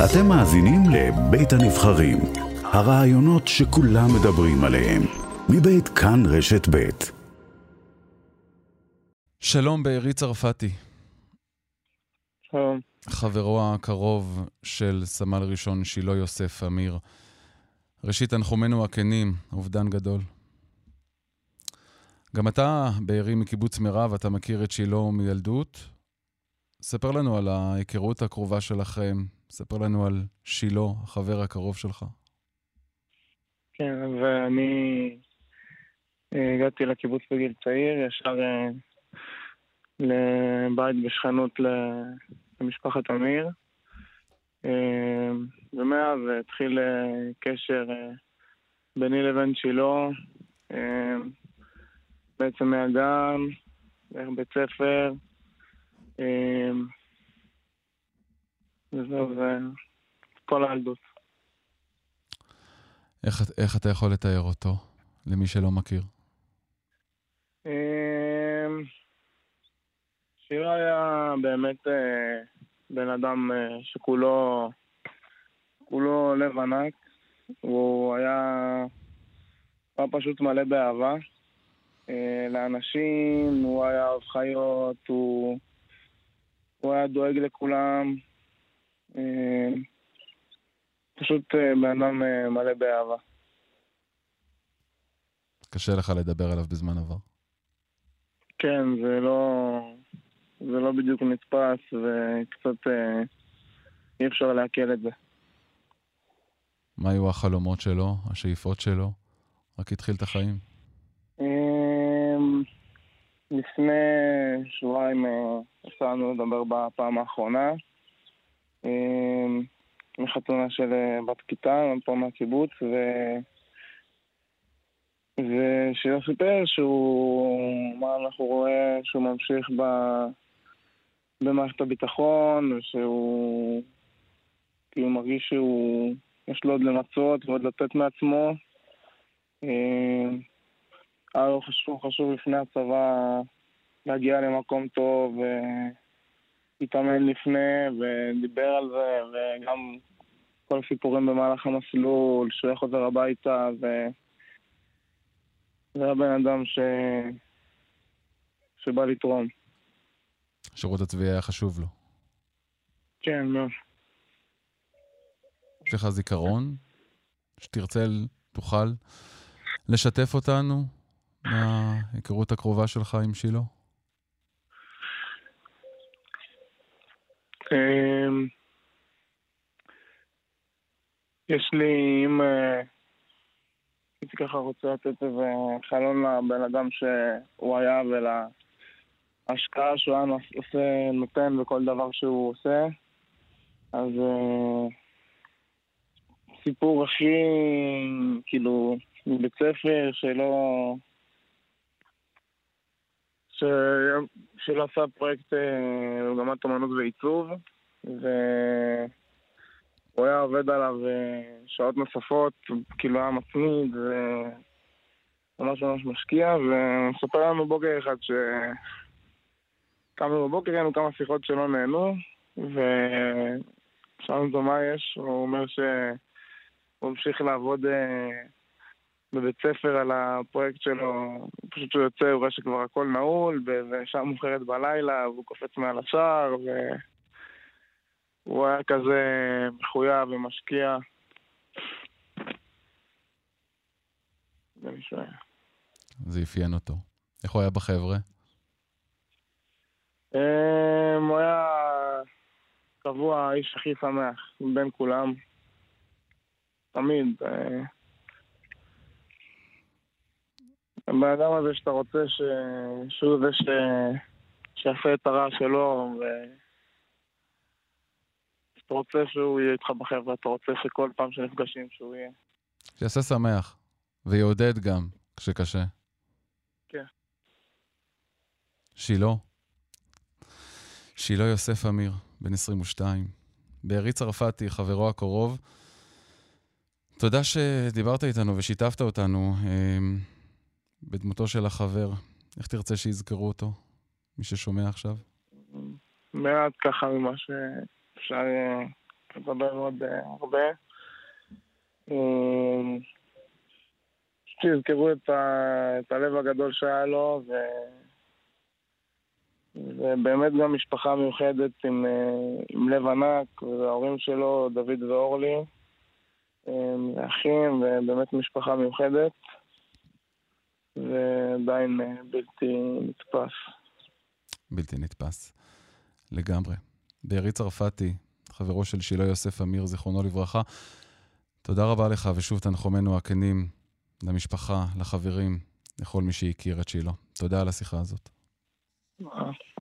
אתם מאזינים לבית הנבחרים, הרעיונות שכולם מדברים עליהם, מבית כאן רשת בית. שלום בארי צרפתי. שלום. חברו הקרוב של סמל ראשון שילה יוסף אמיר. ראשית, תנחומינו הכנים, אובדן גדול. גם אתה, בארי מקיבוץ מירב, אתה מכיר את שילה מילדות. ספר לנו על ההיכרות הקרובה שלכם, ספר לנו על שילה, החבר הקרוב שלך. כן, ואני אה, הגעתי לקיבוץ בגיל צעיר, ישר אה, לבית בשכנות למשפחת אמיר. אה, ומאז התחיל קשר ביני לבין שילה, בעצם מהגן, בית ספר. וזהו, זה כל הילדות. איך, איך אתה יכול לתאר אותו, למי שלא מכיר? אמ, שירה היה באמת אה, בן אדם אה, שכולו כולו לב ענק. הוא היה, היה פשוט מלא באהבה. אה, לאנשים, הוא היה אוהב חיות, הוא, הוא היה דואג לכולם. פשוט אה, בן אדם אה, מלא באהבה. קשה לך לדבר עליו בזמן עבר. כן, זה לא, זה לא בדיוק נתפס, וקצת אה, אי אפשר לעכל את זה. מה היו החלומות שלו, השאיפות שלו? רק התחיל את החיים. לפני שבועיים יצאנו לדבר בפעם האחרונה. אמ, מחתונה של אה, בת כיתה, פה מהקיבוץ, ו... ושילה סיפר שהוא, מה אנחנו רואה, שהוא ממשיך ב... במערכת הביטחון, ושהוא כאילו מרגיש שהוא, יש לו עוד למצות ועוד לתת מעצמו. אה, היה לו חשוב, חשוב לפני הצבא להגיע למקום טוב, התאמן לפני ודיבר על זה, וגם כל הסיפורים במהלך המסלול, שהוא היה חוזר הביתה, ו... זה היה בן אדם ש... שבא לתרום. השירות הצבאי היה חשוב לו. כן, מאוד. יש לך זיכרון שתרצה, תוכל לשתף אותנו מההיכרות הקרובה שלך עם שילה? יש לי, אם אה, הייתי ככה רוצה לתת איזה חלון לבן אדם שהוא היה ולהשקעה שהוא היה עושה, נותן בכל דבר שהוא עושה, אז אה, סיפור הכי, כאילו, מבית ספר שלא... ש... שלא עשה פרויקט במגמת אה, אמנות ועיצוב, והוא היה עובד עליו אה, שעות נוספות, כאילו היה מצמיד, וממש ממש משקיע, ומספר לנו בוקר אחד ש... קמנו בבוקר, היינו כמה שיחות שלא נהנו, ושאלנו אותו מה יש, הוא אומר שהוא ממשיך לעבוד אה, בבית ספר על הפרויקט שלו, פשוט כשהוא יוצא הוא רואה שכבר הכל נעול, ושעה מאוחרת בלילה, והוא קופץ מעל השער, והוא היה כזה מחויב ומשקיע. זה אפיין אותו. איך הוא היה בחבר'ה? אמ, הוא היה קבוע האיש הכי שמח בין כולם. תמיד. הבן אדם הזה שאתה רוצה ש... שהוא זה ש... שיעשה את הרע שלו, ו... אתה רוצה שהוא יהיה איתך בחברה, אתה רוצה שכל פעם שנפגשים שהוא יהיה. שיעשה שמח, ויעודד גם כשקשה. כן. שילה. שילה יוסף אמיר, בן 22. בארי צרפתי, חברו הקרוב. תודה שדיברת איתנו ושיתפת אותנו. בדמותו של החבר, איך תרצה שיזכרו אותו, מי ששומע עכשיו? מעט ככה ממה שאפשר נדבר עוד הרבה. שיזכרו את, ה, את הלב הגדול שהיה לו, ו... ובאמת גם משפחה מיוחדת עם, עם לב ענק, וההורים שלו, דוד ואורלי, אחים, ובאמת משפחה מיוחדת, ועדיין בלתי נתפס. בלתי נתפס, לגמרי. בארי צרפתי, חברו של שילה יוסף אמיר, זיכרונו לברכה, תודה רבה לך, ושוב תנחומינו הכנים למשפחה, לחברים, לכל מי שהכיר את שילה. תודה על השיחה הזאת.